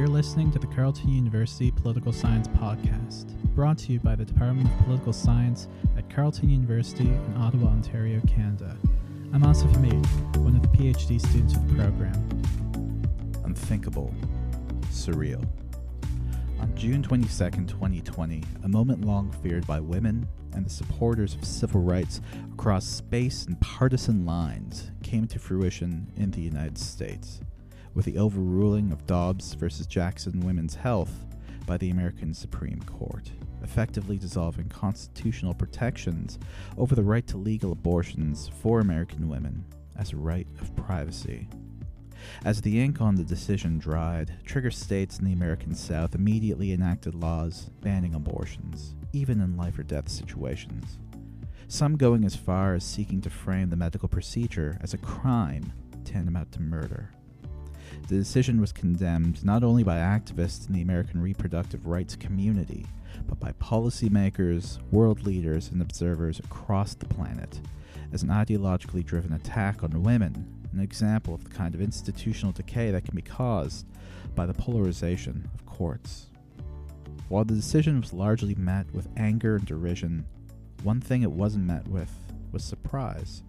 You're listening to the Carleton University Political Science Podcast, brought to you by the Department of Political Science at Carleton University in Ottawa, Ontario, Canada. I'm Asif Hamid, one of the PhD students of the program. Unthinkable. Surreal. On June 22, 2020, a moment long feared by women and the supporters of civil rights across space and partisan lines came to fruition in the United States with the overruling of Dobbs versus Jackson Women's Health by the American Supreme Court, effectively dissolving constitutional protections over the right to legal abortions for American women as a right of privacy. As the ink on the decision dried, trigger states in the American South immediately enacted laws banning abortions, even in life or death situations. Some going as far as seeking to frame the medical procedure as a crime tantamount to murder. The decision was condemned not only by activists in the American reproductive rights community, but by policymakers, world leaders, and observers across the planet as an ideologically driven attack on women, an example of the kind of institutional decay that can be caused by the polarization of courts. While the decision was largely met with anger and derision, one thing it wasn't met with was surprise.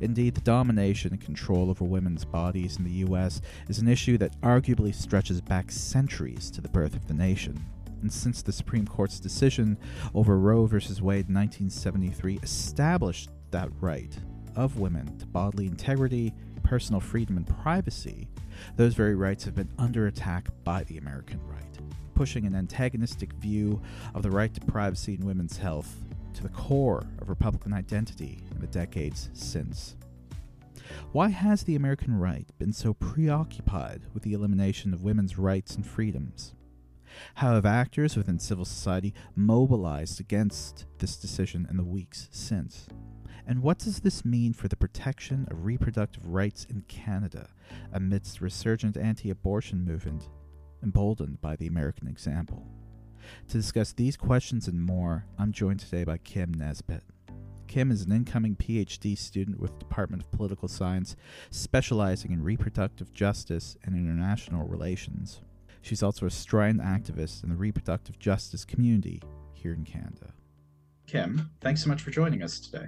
Indeed, the domination and control over women's bodies in the US is an issue that arguably stretches back centuries to the birth of the nation. And since the Supreme Court's decision over Roe v. Wade in 1973 established that right of women to bodily integrity, personal freedom, and privacy, those very rights have been under attack by the American right, pushing an antagonistic view of the right to privacy and women's health to the core of Republican identity in the decades since. Why has the American right been so preoccupied with the elimination of women's rights and freedoms? How have actors within civil society mobilized against this decision in the weeks since? And what does this mean for the protection of reproductive rights in Canada amidst resurgent anti abortion movement emboldened by the American example? To discuss these questions and more, I'm joined today by Kim Nesbitt. Kim is an incoming PhD student with the Department of Political Science, specializing in reproductive justice and international relations. She's also a strident activist in the reproductive justice community here in Canada. Kim, thanks so much for joining us today.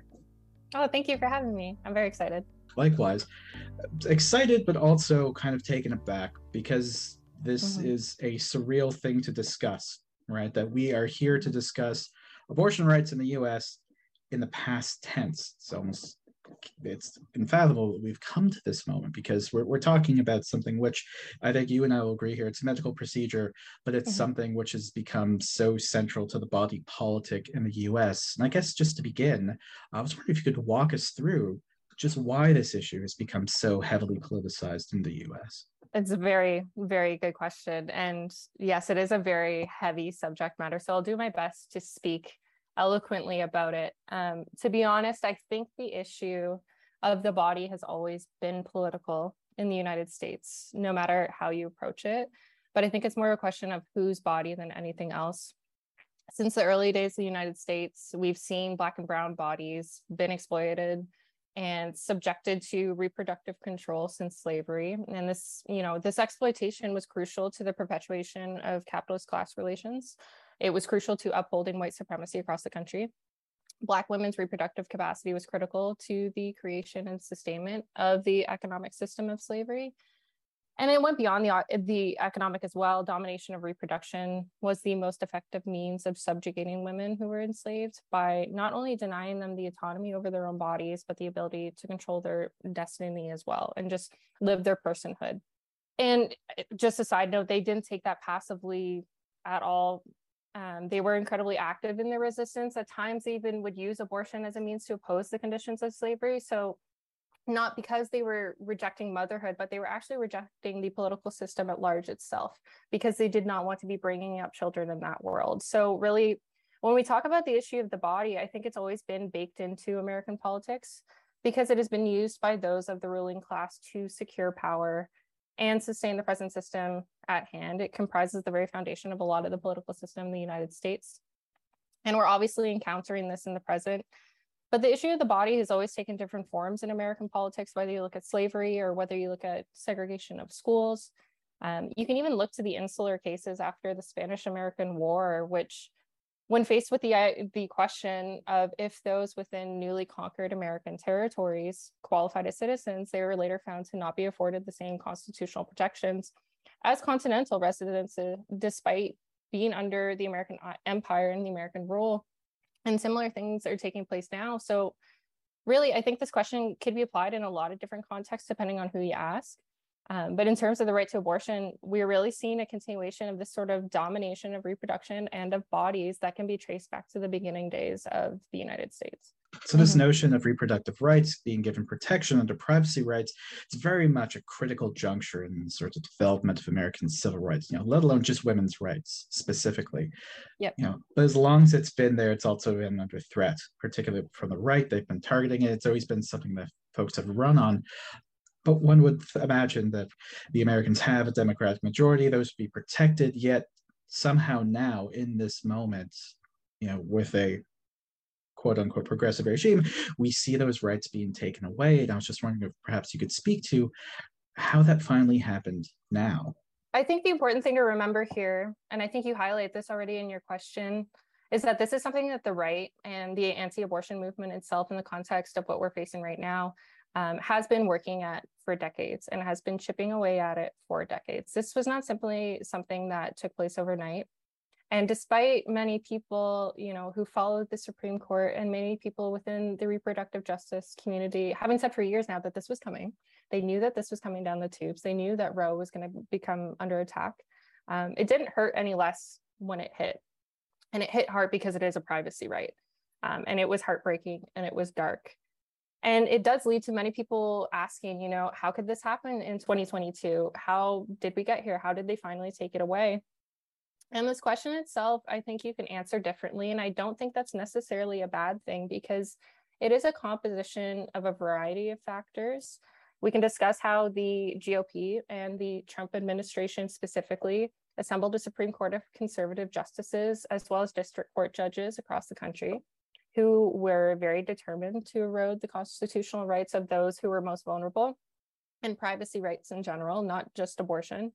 Oh, thank you for having me. I'm very excited. Likewise. Excited, but also kind of taken aback because this mm-hmm. is a surreal thing to discuss right? That we are here to discuss abortion rights in the US in the past tense. It's almost it's unfathomable that we've come to this moment because we're, we're talking about something which I think you and I will agree here. It's a medical procedure, but it's mm-hmm. something which has become so central to the body politic in the US. And I guess just to begin, I was wondering if you could walk us through just why this issue has become so heavily politicized in the US. It's a very, very good question. And yes, it is a very heavy subject matter. So I'll do my best to speak eloquently about it. Um, to be honest, I think the issue of the body has always been political in the United States, no matter how you approach it. But I think it's more a question of whose body than anything else. Since the early days of the United States, we've seen Black and Brown bodies been exploited and subjected to reproductive control since slavery. And this, you know, this exploitation was crucial to the perpetuation of capitalist class relations. It was crucial to upholding white supremacy across the country. Black women's reproductive capacity was critical to the creation and sustainment of the economic system of slavery and it went beyond the uh, the economic as well. Domination of reproduction was the most effective means of subjugating women who were enslaved by not only denying them the autonomy over their own bodies but the ability to control their destiny as well and just live their personhood. And uh, just a side note they didn't take that passively at all. Um, they were incredibly active in their resistance. At times they even would use abortion as a means to oppose the conditions of slavery. So not because they were rejecting motherhood, but they were actually rejecting the political system at large itself because they did not want to be bringing up children in that world. So, really, when we talk about the issue of the body, I think it's always been baked into American politics because it has been used by those of the ruling class to secure power and sustain the present system at hand. It comprises the very foundation of a lot of the political system in the United States. And we're obviously encountering this in the present but the issue of the body has always taken different forms in American politics, whether you look at slavery or whether you look at segregation of schools. Um, you can even look to the insular cases after the Spanish American War, which, when faced with the, the question of if those within newly conquered American territories qualified as citizens, they were later found to not be afforded the same constitutional protections as continental residents, despite being under the American uh, Empire and the American rule. And similar things are taking place now. So, really, I think this question could be applied in a lot of different contexts depending on who you ask. Um, but in terms of the right to abortion, we're really seeing a continuation of this sort of domination of reproduction and of bodies that can be traced back to the beginning days of the United States. So this mm-hmm. notion of reproductive rights being given protection under privacy rights is very much a critical juncture in the sort of development of American civil rights, you know, let alone just women's rights specifically. Yep. You know, but as long as it's been there, it's also been under threat, particularly from the right. They've been targeting it. It's always been something that folks have run on. But one would imagine that the Americans have a Democratic majority; those would be protected. Yet somehow now, in this moment, you know, with a quote unquote progressive regime, we see those rights being taken away. And I was just wondering if perhaps you could speak to how that finally happened now. I think the important thing to remember here, and I think you highlight this already in your question, is that this is something that the right and the anti abortion movement itself, in the context of what we're facing right now, um, has been working at for decades and has been chipping away at it for decades. This was not simply something that took place overnight. And despite many people, you know, who followed the Supreme Court and many people within the reproductive justice community having said for years now that this was coming, they knew that this was coming down the tubes. They knew that Roe was going to become under attack. Um, it didn't hurt any less when it hit. And it hit hard because it is a privacy right. Um, and it was heartbreaking and it was dark. And it does lead to many people asking, you know, how could this happen in 2022? How did we get here? How did they finally take it away? And this question itself, I think you can answer differently. And I don't think that's necessarily a bad thing because it is a composition of a variety of factors. We can discuss how the GOP and the Trump administration specifically assembled a Supreme Court of conservative justices, as well as district court judges across the country, who were very determined to erode the constitutional rights of those who were most vulnerable and privacy rights in general, not just abortion.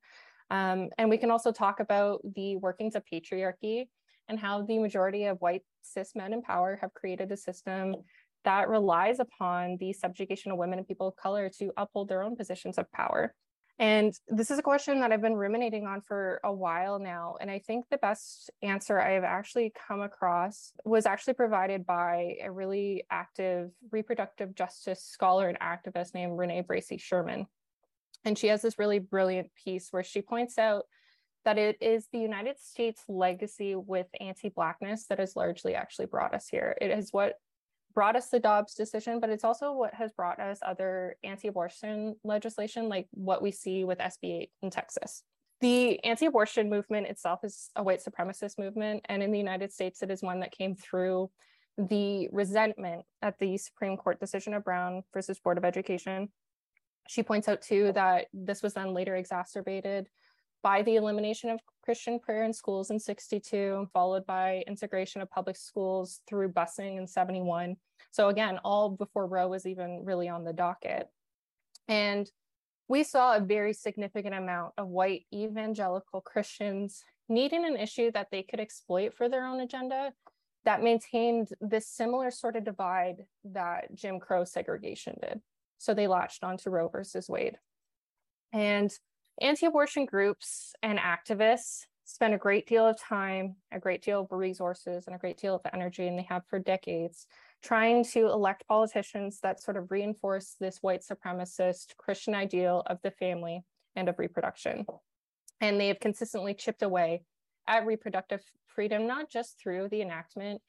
Um, and we can also talk about the workings of patriarchy and how the majority of white cis men in power have created a system that relies upon the subjugation of women and people of color to uphold their own positions of power. And this is a question that I've been ruminating on for a while now. And I think the best answer I have actually come across was actually provided by a really active reproductive justice scholar and activist named Renee Bracey Sherman. And she has this really brilliant piece where she points out that it is the United States legacy with anti Blackness that has largely actually brought us here. It is what brought us the Dobbs decision, but it's also what has brought us other anti abortion legislation, like what we see with SB 8 in Texas. The anti abortion movement itself is a white supremacist movement. And in the United States, it is one that came through the resentment at the Supreme Court decision of Brown versus Board of Education she points out too that this was then later exacerbated by the elimination of Christian prayer in schools in 62, followed by integration of public schools through busing in 71. So again, all before Roe was even really on the docket. And we saw a very significant amount of white evangelical Christians needing an issue that they could exploit for their own agenda that maintained this similar sort of divide that Jim Crow segregation did. So they latched onto Roe versus Wade. And anti abortion groups and activists spend a great deal of time, a great deal of resources, and a great deal of energy, and they have for decades, trying to elect politicians that sort of reinforce this white supremacist Christian ideal of the family and of reproduction. And they have consistently chipped away at reproductive freedom, not just through the enactment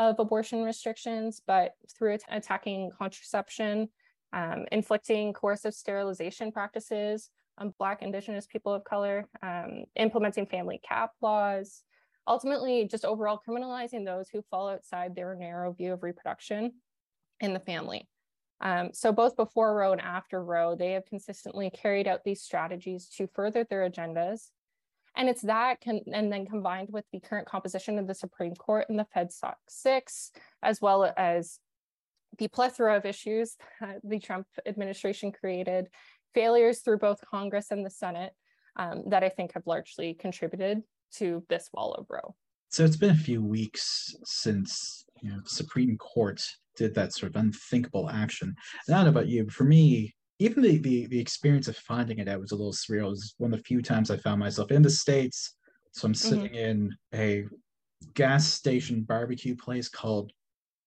of abortion restrictions, but through attacking contraception, um, inflicting coercive sterilization practices on Black, Indigenous people of color, um, implementing family cap laws, ultimately just overall criminalizing those who fall outside their narrow view of reproduction in the family. Um, so both before Roe and after Roe, they have consistently carried out these strategies to further their agendas. And it's that can, and then combined with the current composition of the Supreme Court and the FedSoc 6, as well as the plethora of issues the Trump administration created, failures through both Congress and the Senate, um, that I think have largely contributed to this fall of Roe. So it's been a few weeks since you know, the Supreme Court did that sort of unthinkable action. And I don't know about you, but for me, even the, the the experience of finding it out was a little surreal. It was one of the few times I found myself in the States. So I'm mm-hmm. sitting mm-hmm. in a gas station barbecue place called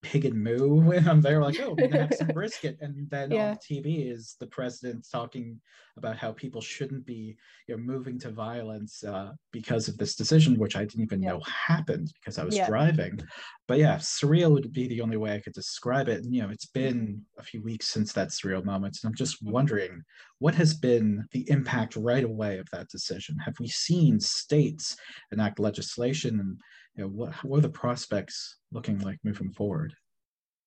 pig and moo and I'm there like, oh, we're gonna have some brisket. And then yeah. on TV is the president talking about how people shouldn't be, you know, moving to violence uh, because of this decision, which I didn't even yeah. know happened because I was yeah. driving. But yeah, surreal would be the only way I could describe it. And you know, it's been a few weeks since that surreal moment. And I'm just mm-hmm. wondering what has been the impact right away of that decision? Have we seen states enact legislation and you know, what, what are the prospects looking like moving forward?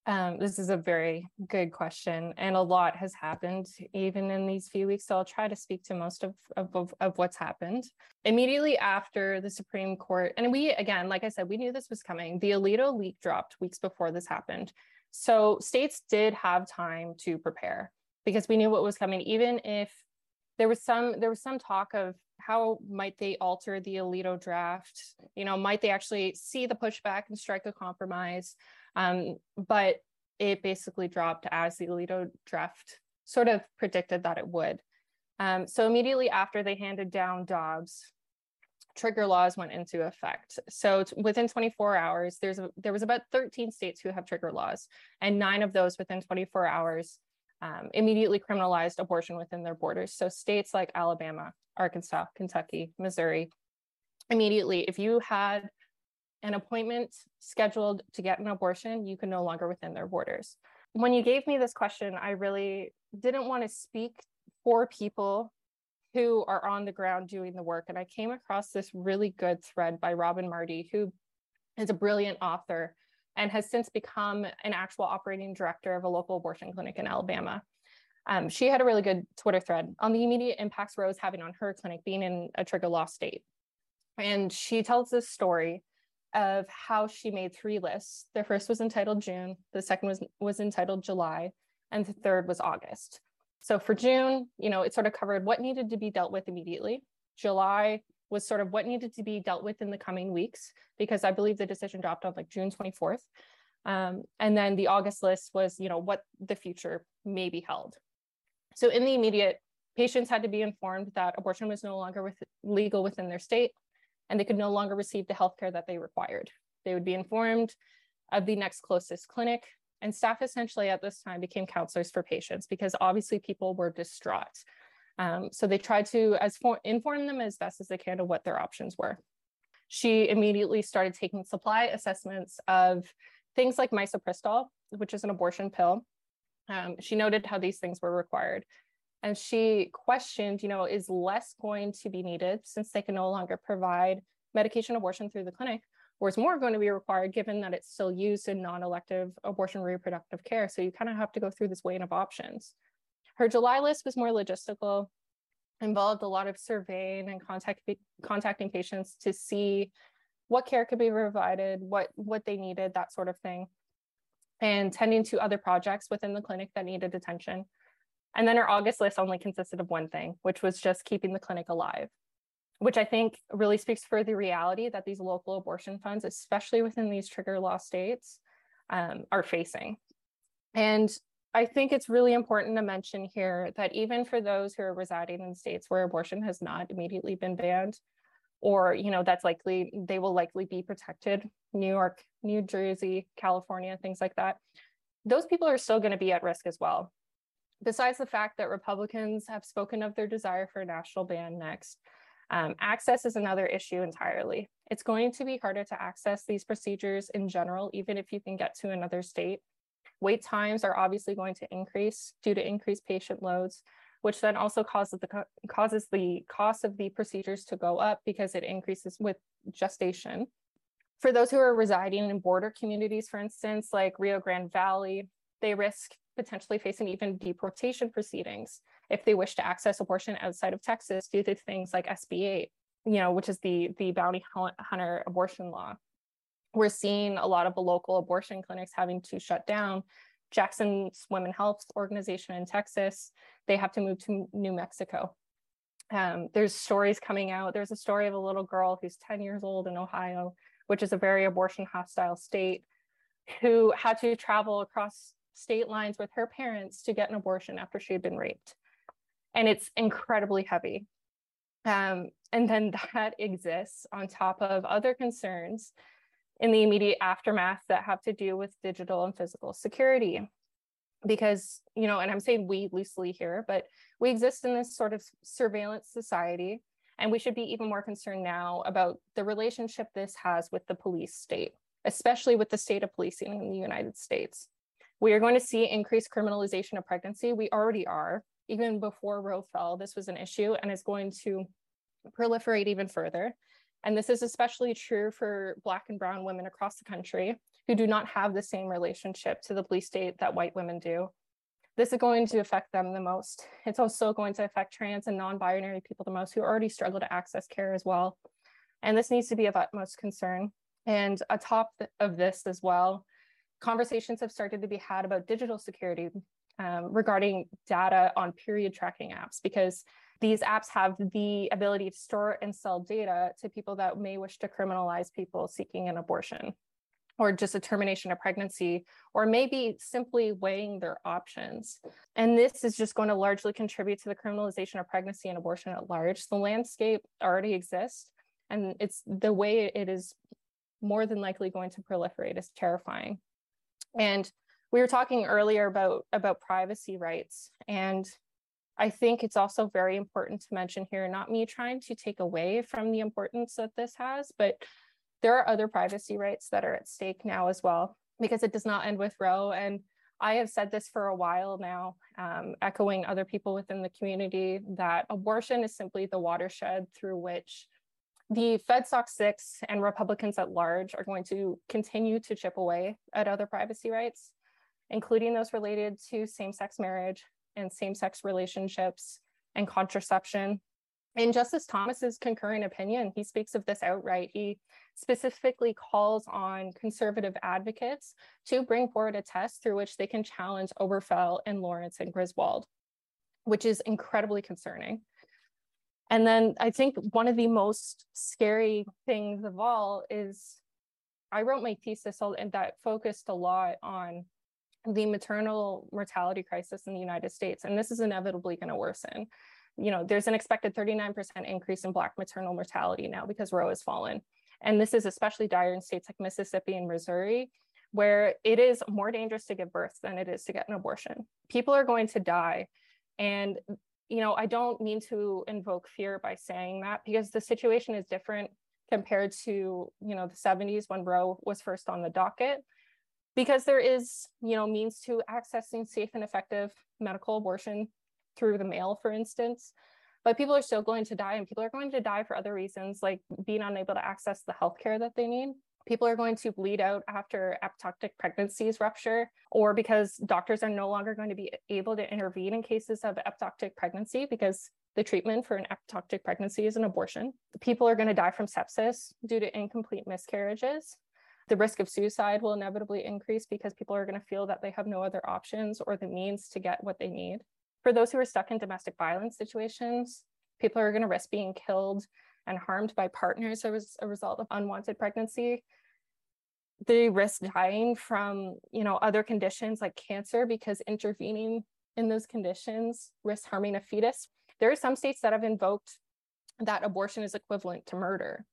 Um, this is a very good question, and a lot has happened even in these few weeks. So I'll try to speak to most of, of, of what's happened. Immediately after the Supreme Court, and we, again, like I said, we knew this was coming. The Alito leak dropped weeks before this happened. So states did have time to prepare because we knew what was coming, even if there was some there was some talk of how might they alter the Alito draft? You know, might they actually see the pushback and strike a compromise? Um, but it basically dropped as the Alito draft sort of predicted that it would. Um, so immediately after they handed down Dobbs, trigger laws went into effect. So within 24 hours, there's a, there was about 13 states who have trigger laws, and nine of those within 24 hours um, immediately criminalized abortion within their borders. So states like Alabama, Arkansas, Kentucky, Missouri, immediately, if you had an appointment scheduled to get an abortion, you can no longer within their borders. When you gave me this question, I really didn't want to speak for people who are on the ground doing the work. And I came across this really good thread by Robin Marty, who is a brilliant author and has since become an actual operating director of a local abortion clinic in Alabama. Um, she had a really good Twitter thread on the immediate impacts Roe is having on her clinic being in a trigger law state. And she tells this story of how she made three lists. The first was entitled June, the second was, was entitled July, and the third was August. So for June, you know, it sort of covered what needed to be dealt with immediately. July was sort of what needed to be dealt with in the coming weeks, because I believe the decision dropped on like June 24th. Um, and then the August list was, you know, what the future may be held. So in the immediate, patients had to be informed that abortion was no longer with, legal within their state and they could no longer receive the healthcare that they required. They would be informed of the next closest clinic and staff essentially at this time became counselors for patients because obviously people were distraught. Um, so they tried to as for, inform them as best as they can of what their options were. She immediately started taking supply assessments of things like misoprostol, which is an abortion pill, um, she noted how these things were required. And she questioned, you know, is less going to be needed since they can no longer provide medication abortion through the clinic, or is more going to be required given that it's still used in non elective abortion reproductive care? So you kind of have to go through this weighing of options. Her July list was more logistical, involved a lot of surveying and contact, contacting patients to see what care could be provided, what, what they needed, that sort of thing and tending to other projects within the clinic that needed attention. And then our August list only consisted of one thing, which was just keeping the clinic alive, which I think really speaks for the reality that these local abortion funds, especially within these trigger law states, um, are facing. And I think it's really important to mention here that even for those who are residing in states where abortion has not immediately been banned, or you know that's likely they will likely be protected new york new jersey california things like that. Those people are still going to be at risk as well. Besides the fact that republicans have spoken of their desire for a national ban next um, access is another issue entirely. It's going to be harder to access these procedures in general even if you can get to another state. Wait times are obviously going to increase due to increased patient loads which then also causes the causes the cost of the procedures to go up because it increases with gestation. For those who are residing in border communities, for instance, like Rio Grande Valley, they risk potentially facing even deportation proceedings if they wish to access abortion outside of Texas due to things like SB 8, you know, which is the the bounty hunter abortion law. We're seeing a lot of the local abortion clinics having to shut down Jackson's Women Health Organization in Texas, they have to move to New Mexico. Um, there's stories coming out. There's a story of a little girl who's 10 years old in Ohio, which is a very abortion hostile state, who had to travel across state lines with her parents to get an abortion after she had been raped. And it's incredibly heavy. Um, and then that exists on top of other concerns in the immediate aftermath that have to do with digital and physical security. Because, you know, and I'm saying we loosely here, but we exist in this sort of surveillance society. And we should be even more concerned now about the relationship this has with the police state, especially with the state of policing in the United States. We are going to see increased criminalization of pregnancy. We already are. Even before Roe fell, this was an issue and is going to proliferate even further. And this is especially true for Black and Brown women across the country who do not have the same relationship to the police state that white women do. This is going to affect them the most. It's also going to affect trans and non binary people the most who already struggle to access care as well. And this needs to be of utmost concern. And atop of this as well, conversations have started to be had about digital security um, regarding data on period tracking apps because these apps have the ability to store and sell data to people that may wish to criminalize people seeking an abortion or just a termination of pregnancy, or maybe simply weighing their options. And this is just going to largely contribute to the criminalization of pregnancy and abortion at large. The landscape already exists, and it's the way it is more than likely going to proliferate is terrifying. And we were talking earlier about about privacy rights and I think it's also very important to mention here, not me trying to take away from the importance that this has, but there are other privacy rights that are at stake now as well, because it does not end with Roe. And I have said this for a while now, um, echoing other people within the community, that abortion is simply the watershed through which the FedSoc 6 and Republicans at large are going to continue to chip away at other privacy rights, including those related to same sex marriage, and same sex relationships and contraception. In Justice Thomas's concurring opinion, he speaks of this outright. He specifically calls on conservative advocates to bring forward a test through which they can challenge Obergefell and Lawrence and Griswold, which is incredibly concerning. And then I think one of the most scary things of all is I wrote my thesis and that focused a lot on the maternal mortality crisis in the United States, and this is inevitably going to worsen. You know, there's an expected 39% increase in Black maternal mortality now because Roe has fallen. And this is especially dire in states like Mississippi and Missouri, where it is more dangerous to give birth than it is to get an abortion. People are going to die. And, you know, I don't mean to invoke fear by saying that because the situation is different compared to, you know, the 70s when Roe was first on the docket because there is, you know, means to accessing safe and effective medical abortion through the mail, for instance. But people are still going to die, and people are going to die for other reasons, like being unable to access the healthcare that they need. People are going to bleed out after ectopic pregnancies rupture, or because doctors are no longer going to be able to intervene in cases of ectopic pregnancy because the treatment for an ectopic pregnancy is an abortion. People are going to die from sepsis due to incomplete miscarriages the risk of suicide will inevitably increase because people are going to feel that they have no other options or the means to get what they need. For those who are stuck in domestic violence situations, people are going to risk being killed and harmed by partners as a result of unwanted pregnancy. They risk dying from, you know, other conditions like cancer because intervening in those conditions risks harming a fetus. There are some states that have invoked that abortion is equivalent to murder.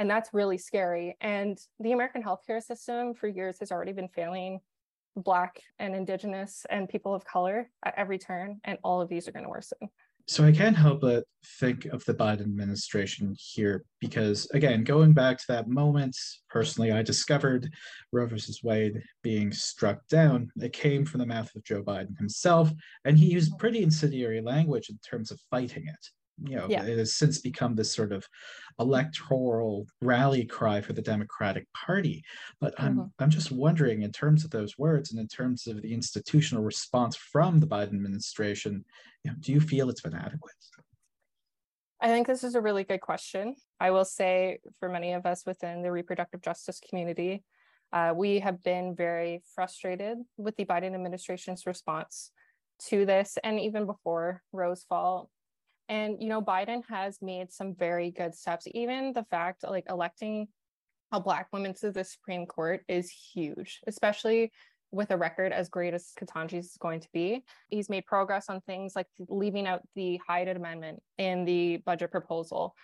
And that's really scary. And the American healthcare system for years has already been failing Black and Indigenous and people of color at every turn. And all of these are going to worsen. So I can't help but think of the Biden administration here because, again, going back to that moment, personally, I discovered Roe versus Wade being struck down. It came from the mouth of Joe Biden himself, and he used pretty incendiary language in terms of fighting it you know yeah. it has since become this sort of electoral rally cry for the democratic party but i'm mm-hmm. i'm just wondering in terms of those words and in terms of the institutional response from the biden administration you know, do you feel it's been adequate I think this is a really good question. I will say for many of us within the reproductive justice community, uh, we have been very frustrated with the Biden administration's response to this and even before Roe's fall And, you know, Biden has made some very good steps. Even the fact like electing a Black woman to the Supreme Court is huge, especially with a record as great as Ketanji's is going to be. He's made progress on things like leaving out the Hyde Amendment in the budget proposal,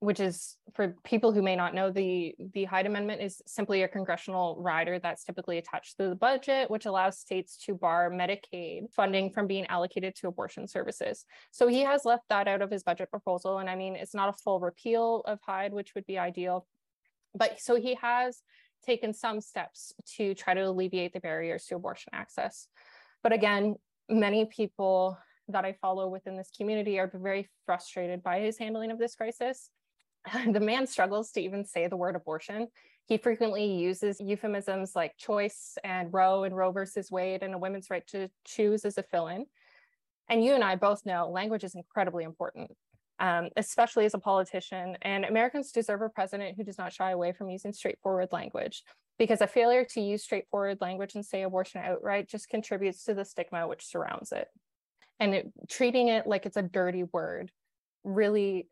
which is for people who may not know, the, the Hyde Amendment is simply a congressional rider that's typically attached to the budget, which allows states to bar Medicaid funding from being allocated to abortion services. So he has left that out of his budget proposal. And I mean, it's not a full repeal of Hyde, which would be ideal. But so he has taken some steps to try to alleviate the barriers to abortion access. But again, many people that I follow within this community are very frustrated by his handling of this crisis. the man struggles to even say the word abortion. He frequently uses euphemisms like choice and Roe and Roe versus Wade and a women's right to choose as a fill in. And you and I both know language is incredibly important um, especially as a politician. And Americans deserve a president who does not shy away from using straightforward language because a failure to use straightforward language and say abortion outright just contributes to the stigma which surrounds it. And it, treating it like it's a dirty word really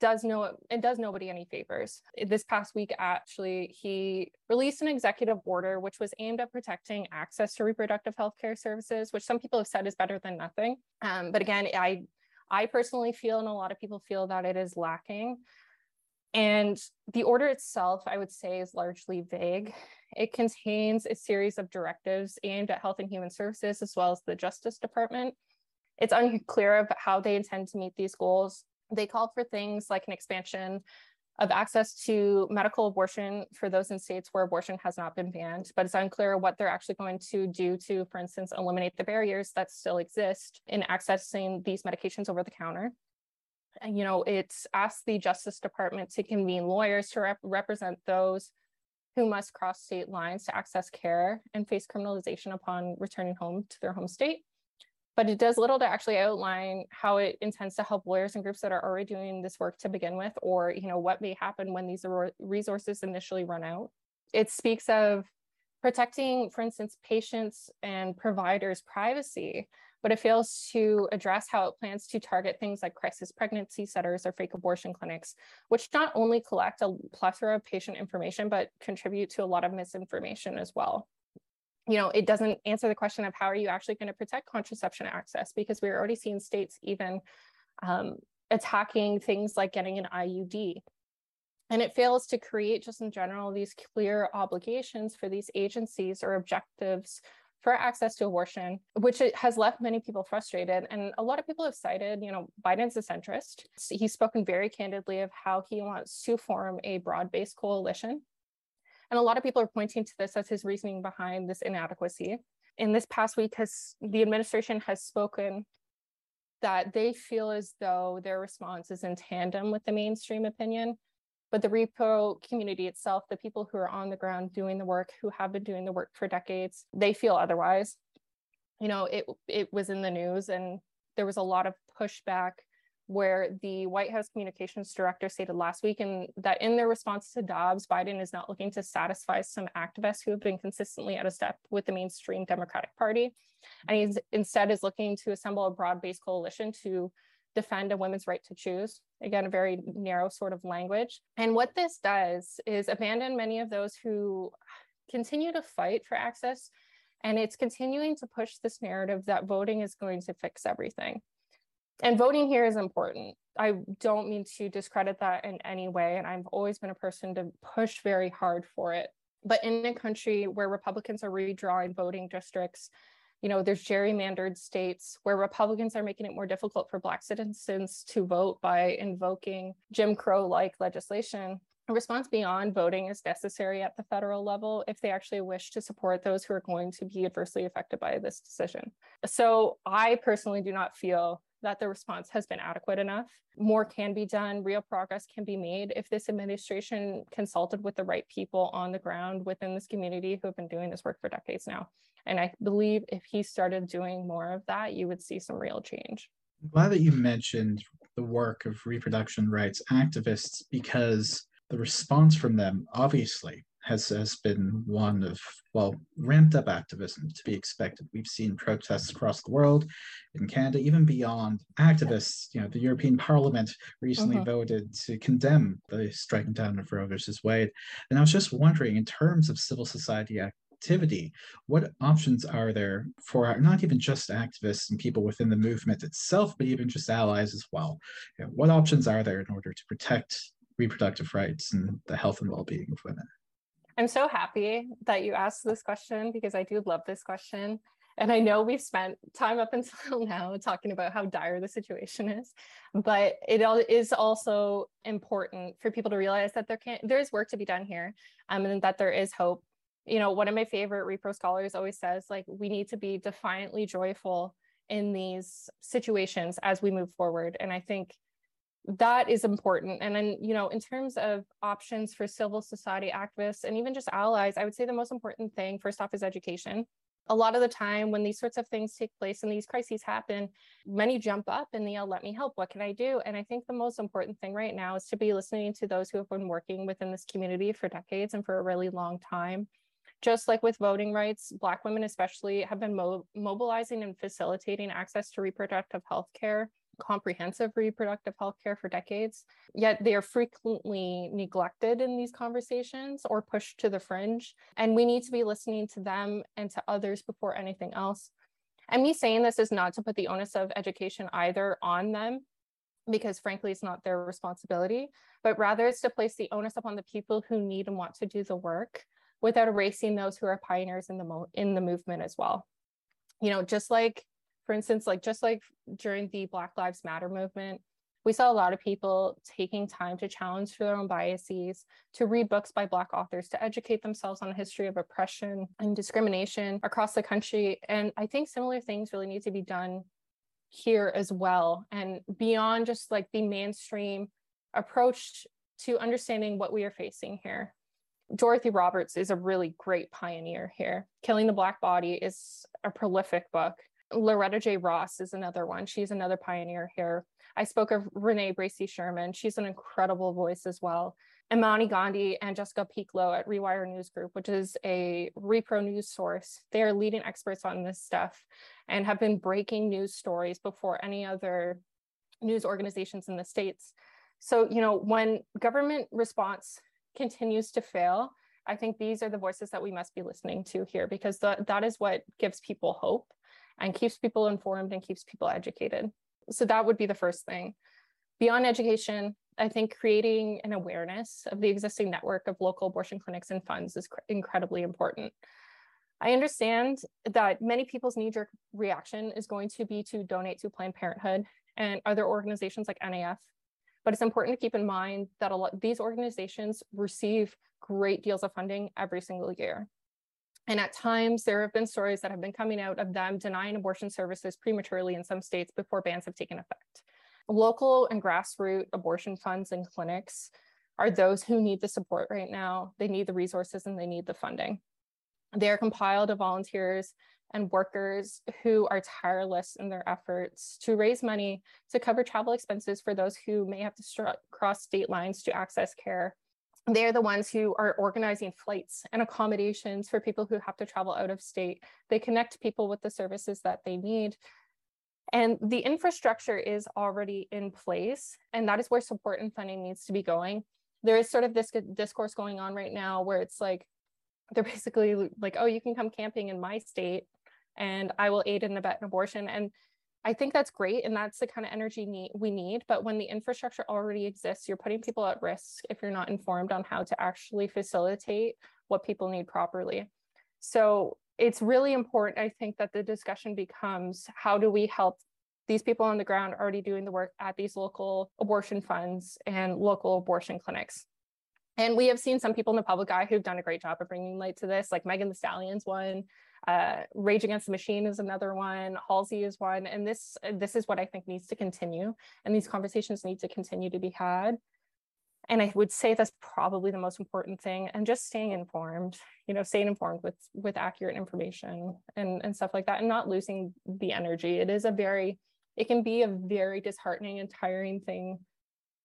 does no it does nobody any favors. This past week, actually, he released an executive order which was aimed at protecting access to reproductive health care services, which some people have said is better than nothing. Um, but again, I I personally feel, and a lot of people feel, that it is lacking. And the order itself, I would say, is largely vague. It contains a series of directives aimed at Health and Human Services as well as the Justice Department. It's unclear of how they intend to meet these goals. They call for things like an expansion of access to medical abortion for those in states where abortion has not been banned, but it's unclear what they're actually going to do to, for instance, eliminate the barriers that still exist in accessing these medications over the counter. And, you know, it's asked the Justice Department to convene lawyers to rep- represent those who must cross state lines to access care and face criminalization upon returning home to their home state but it does little to actually outline how it intends to help lawyers and groups that are already doing this work to begin with, or you know what may happen when these resources initially run out. It speaks of protecting, for instance, patients and providers' privacy, but it fails to address how it plans to target things like crisis pregnancy centers or fake abortion clinics, which not only collect a plethora of patient information, but contribute to a lot of misinformation as well you know, it doesn't answer the question of how are you actually going to protect contraception access because we're already seeing states even um, attacking things like getting an IUD. And it fails to create, just in general, these clear obligations for these agencies or objectives for access to abortion, which has left many people frustrated. And a lot of people have cited, you know, Biden's a centrist. He's spoken very candidly of how he wants to form a broad based coalition and a lot of people are pointing to this as his reasoning behind this inadequacy. In this past week, has the administration has spoken that they feel as though their response is in tandem with the mainstream opinion. But the repro community itself, the people who are on the ground doing the work, who have been doing the work for decades, they feel otherwise. You know, it it was in the news and there was a lot of pushback where the White House communications director stated last week and that in their response to Dobbs, Biden is not looking to satisfy some activists who have been consistently out of step with the mainstream Democratic Party. And he's instead is looking to assemble a broad-based coalition to defend a women's right to choose. Again, a very narrow sort of language. And what this does is abandon many of those who continue to fight for access. And it's continuing to push this narrative that voting is going to fix everything and voting here is important. I don't mean to discredit that in any way. And I've always been a person to push very hard for it. But in a country where Republicans are redrawing voting districts, you know, there's gerrymandered states where Republicans are making it more difficult for Black citizens to vote by invoking Jim Crow like legislation. A response beyond voting is necessary at the federal level if they actually wish to support those who are going to be adversely affected by this decision. So I personally do not feel that the response has been adequate enough. More can be done, real progress can be made if this administration consulted with the right people on the ground within this community who have been doing this work for decades now. And I believe if he started doing more of that, you would see some real change. I'm glad that you mentioned the work of reproduction rights activists because the response from them obviously has, has been one of, well, ramped up activism to be expected. We've seen protests across the world, in Canada, even beyond activists. You know, the European Parliament recently mm-hmm. voted to condemn the striking down of Roe versus Wade. And I was just wondering, in terms of civil society activity, what options are there for not even just activists and people within the movement itself, but even just allies as well? You know, what options are there in order to protect reproductive rights and the health and well-being of women? I'm so happy that you asked this question because I do love this question. And I know we've spent time up until now talking about how dire the situation is, but it is also important for people to realize that there can there is work to be done here, um, and that there is hope. You know, one of my favorite repro scholars always says, like, we need to be defiantly joyful in these situations as we move forward. And I think that is important. And then, you know, in terms of options for civil society activists and even just allies, I would say the most important thing, first off, is education. A lot of the time when these sorts of things take place and these crises happen, many jump up and they yell, let me help. What can I do? And I think the most important thing right now is to be listening to those who have been working within this community for decades and for a really long time just like with voting rights, Black women especially have been mo- mobilizing and facilitating access to reproductive health care comprehensive reproductive health care for decades, yet they are frequently neglected in these conversations or pushed to the fringe. And we need to be listening to them and to others before anything else. And me saying this is not to put the onus of education either on them, because frankly, it's not their responsibility, but rather it's to place the onus upon the people who need and want to do the work without erasing those who are pioneers in the mo- in the movement as well. You know, just like for instance, like just like during the Black Lives Matter movement, we saw a lot of people taking time to challenge their own biases, to read books by Black authors, to educate themselves on the history of oppression and discrimination across the country. And I think similar things really need to be done here as well. And beyond just like the mainstream approach to understanding what we are facing here. Dorothy Roberts is a really great pioneer here. Killing the Black Body is a prolific book Loretta J. Ross is another one. She's another pioneer here. I spoke of Renee Bracey Sherman. She's an incredible voice as well. Imani Gandy and Jessica Pieklo at Rewire News Group, which is a repro news source. They are leading experts on this stuff and have been breaking news stories before any other news organizations in the States. So, you know, when government response continues to fail, I think these are the voices that we must be listening to here because the, that is what gives people hope and keeps people informed and keeps people educated. So that would be the first thing. Beyond education, I think creating an awareness of the existing network of local abortion clinics and funds is cr- incredibly important. I understand that many people's knee jerk reaction is going to be to donate to Planned Parenthood and other organizations like NAF. But it's important to keep in mind that a lot these organizations receive great deals of funding every single year. And at times, there have been stories that have been coming out of them denying abortion services prematurely in some states before bans have taken effect. Local and grassroots abortion funds and clinics are those who need the support right now. They need the resources and they need the funding. They are compiled of volunteers and workers who are tireless in their efforts to raise money to cover travel expenses for those who may have to cross state lines to access care they're the ones who are organizing flights and accommodations for people who have to travel out of state. They connect people with the services that they need. And the infrastructure is already in place, and that is where support and funding needs to be going. There is sort of this discourse going on right now where it's like, they're basically like, oh, you can come camping in my state and I will aid and abet an abortion. And I think that's great. And that's the kind of energy need, we need. But when the infrastructure already exists, you're putting people at risk if you're not informed on how to actually facilitate what people need properly. So it's really important, I think, that the discussion becomes how do we help these people on the ground already doing the work at these local abortion funds and local abortion clinics? And we have seen some people in the public eye who've done a great job of bringing light to this, like Megan Thee Stallion's one, uh, Rage Against the Machine is another one. Halsey is one, and this this is what I think needs to continue, and these conversations need to continue to be had. And I would say that's probably the most important thing, and just staying informed. You know, staying informed with with accurate information and and stuff like that, and not losing the energy. It is a very, it can be a very disheartening and tiring thing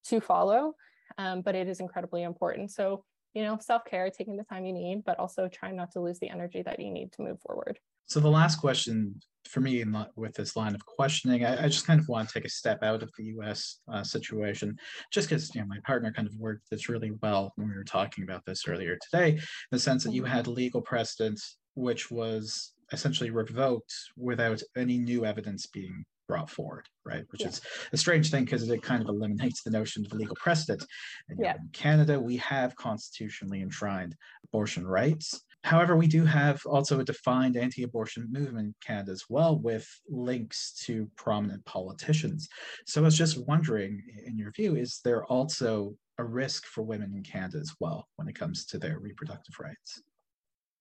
to follow, um, but it is incredibly important. So you know, self care, taking the time you need, but also trying not to lose the energy that you need to move forward. So the last question for me with this line of questioning, I, I, just kind of want to take a step out of the U.S. Uh, situation, just because you know my partner kind of worked this really well when we were talking about this earlier today, in the sense that you mm-hmm. had legal precedent which was essentially revoked without any new evidence being brought forward, right? Which yeah. is a strange thing because it kind of eliminates the notion of legal precedent. And yeah. in Canada, we have constitutionally enshrined abortion rights. However, we do have also a defined anti abortion movement in Canada as well, with links to prominent politicians. So I was just wondering, in your view, is there also a risk for women in Canada as well when it comes to their reproductive rights?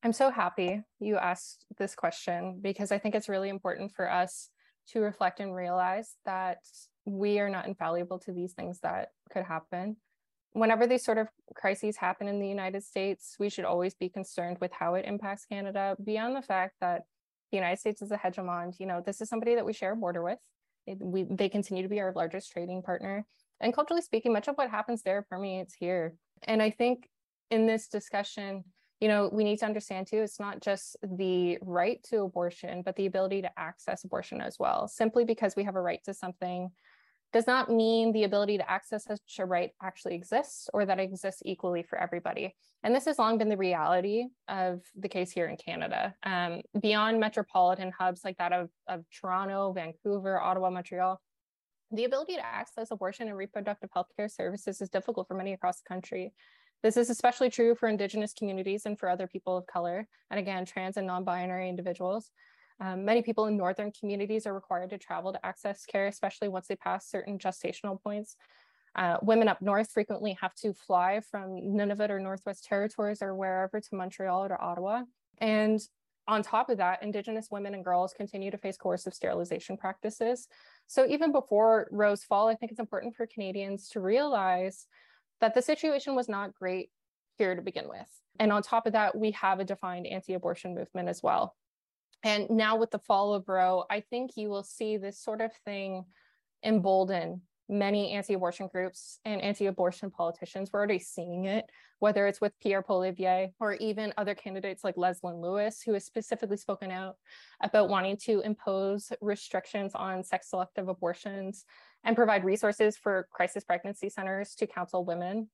I'm so happy you asked this question because I think it's really important for us to reflect and realize that we are not infallible to these things that could happen. Whenever these sort of crises happen in the United States, we should always be concerned with how it impacts Canada beyond the fact that the United States is a hegemon. You know, this is somebody that we share a border with. It, we, they continue to be our largest trading partner. And culturally speaking, much of what happens there permeates here. And I think in this discussion, you know, we need to understand too, it's not just the right to abortion, but the ability to access abortion as well. Simply because we have a right to something does not mean the ability to access such a right actually exists or that it exists equally for everybody. And this has long been the reality of the case here in Canada. Um, beyond metropolitan hubs like that of, of Toronto, Vancouver, Ottawa, Montreal, the ability to access abortion and reproductive health care services is difficult for many across the country. This is especially true for Indigenous communities and for other people of color, and again, trans and non-binary individuals. Um, many people in Northern communities are required to travel to access care, especially once they pass certain gestational points. Uh, women up north frequently have to fly from Nunavut or Northwest Territories or wherever to Montreal or to Ottawa. And on top of that, Indigenous women and girls continue to face coercive sterilization practices. So even before Roe's fall, I think it's important for Canadians to realize that the situation was not great here to begin with. And on top of that, we have a defined anti abortion movement as well. And now with the fall of Roe, I think you will see this sort of thing embolden many anti-abortion groups and anti-abortion politicians. We're already seeing it, whether it's with Pierre Poilievre or even other candidates like Leslyn Lewis, who has specifically spoken out about wanting to impose restrictions on sex-selective abortions and provide resources for crisis pregnancy centers to counsel women.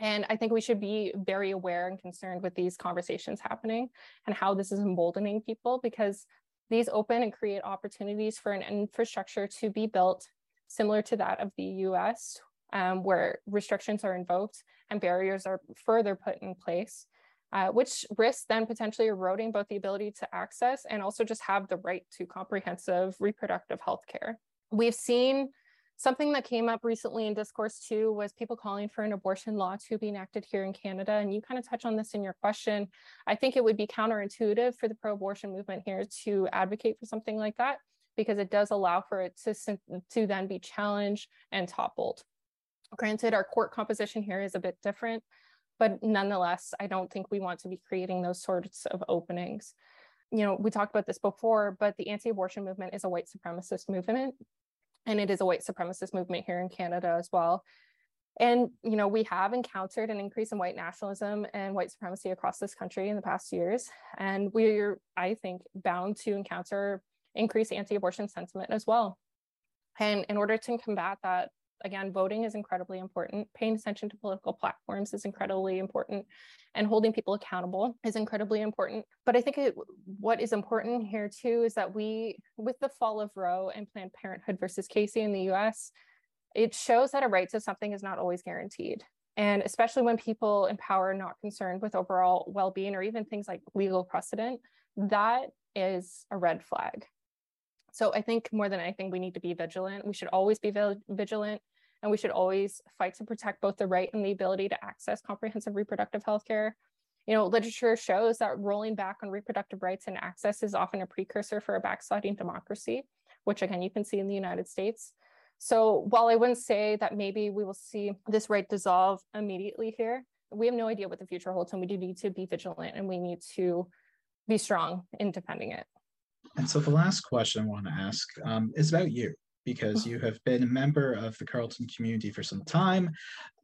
And I think we should be very aware and concerned with these conversations happening and how this is emboldening people because these open and create opportunities for an infrastructure to be built similar to that of the US, um, where restrictions are invoked and barriers are further put in place, uh, which risks then potentially eroding both the ability to access and also just have the right to comprehensive reproductive health care. We've seen Something that came up recently in discourse too was people calling for an abortion law to be enacted here in Canada. And you kind of touch on this in your question. I think it would be counterintuitive for the pro abortion movement here to advocate for something like that because it does allow for it to, to then be challenged and toppled. Granted, our court composition here is a bit different, but nonetheless, I don't think we want to be creating those sorts of openings. You know, we talked about this before, but the anti abortion movement is a white supremacist movement and it is a white supremacist movement here in Canada as well. And you know, we have encountered an increase in white nationalism and white supremacy across this country in the past years, and we're, I think, bound to encounter increased anti-abortion sentiment as well. And in order to combat that, again, voting is incredibly important. Paying attention to political platforms is incredibly important, and holding people accountable is incredibly important. But I think it, what is important here too is that we, with the fall of Roe and Planned Parenthood versus Casey in the US, it shows that a right to something is not always guaranteed. And especially when people in power are not concerned with overall well being or even things like legal precedent, that is a red flag. So I think more than anything, we need to be vigilant. We should always be vigilant and we should always fight to protect both the right and the ability to access comprehensive reproductive health care. You know, literature shows that rolling back on reproductive rights and access is often a precursor for a backsliding democracy, which again, you can see in the United States. So while I wouldn't say that maybe we will see this right dissolve immediately here, we have no idea what the future holds and we do need to be vigilant and we need to be strong in defending it. And so the last question I want to ask um, is about you because you have been a member of the Carleton community for some time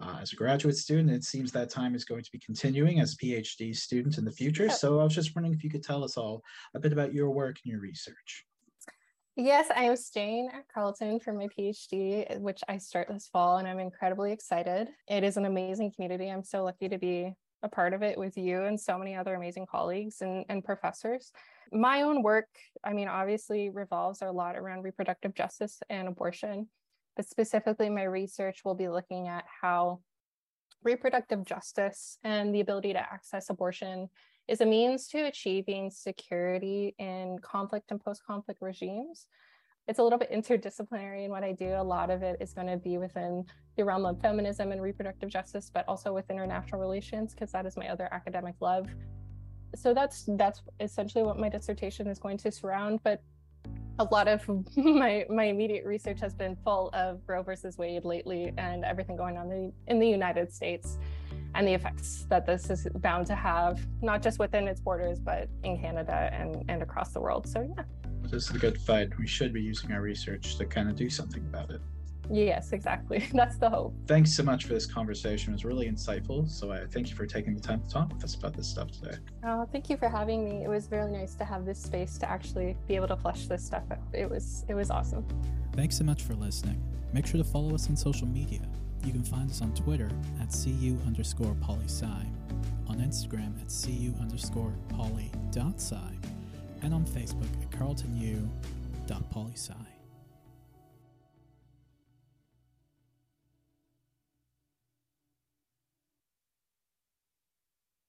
uh, as a graduate student. It seems that time is going to be continuing as a PhD student in the future. So I was just wondering if you could tell us all a bit about your work and your research. Yes, I am staying at Carleton for my PhD, which I start this fall, and I'm incredibly excited. It is an amazing community. I'm so lucky to be a part of it with you and so many other amazing colleagues and, and professors. My own work, I mean, obviously revolves a lot around reproductive justice and abortion, but specifically, my research will be looking at how reproductive justice and the ability to access abortion is a means to achieving security in conflict and post conflict regimes. It's a little bit interdisciplinary in what I do. A lot of it is going to be within the realm of feminism and reproductive justice, but also with international relations, because that is my other academic love. So that's that's essentially what my dissertation is going to surround. But a lot of my my immediate research has been full of Roe versus Wade lately and everything going on in, the, in the United States and the effects that this is bound to have, not just within its borders, but in Canada and, and across the world. So, yeah. This is a good fight. We should be using our research to kind of do something about it. Yes, exactly. That's the hope. Thanks so much for this conversation. It was really insightful. So I thank you for taking the time to talk with us about this stuff today. Oh, thank you for having me. It was really nice to have this space to actually be able to flesh this stuff out. It was it was awesome. Thanks so much for listening. Make sure to follow us on social media. You can find us on Twitter at cu underscore polysci, on Instagram at cu underscore poly dot sci, and on Facebook at carltonu dot polysci.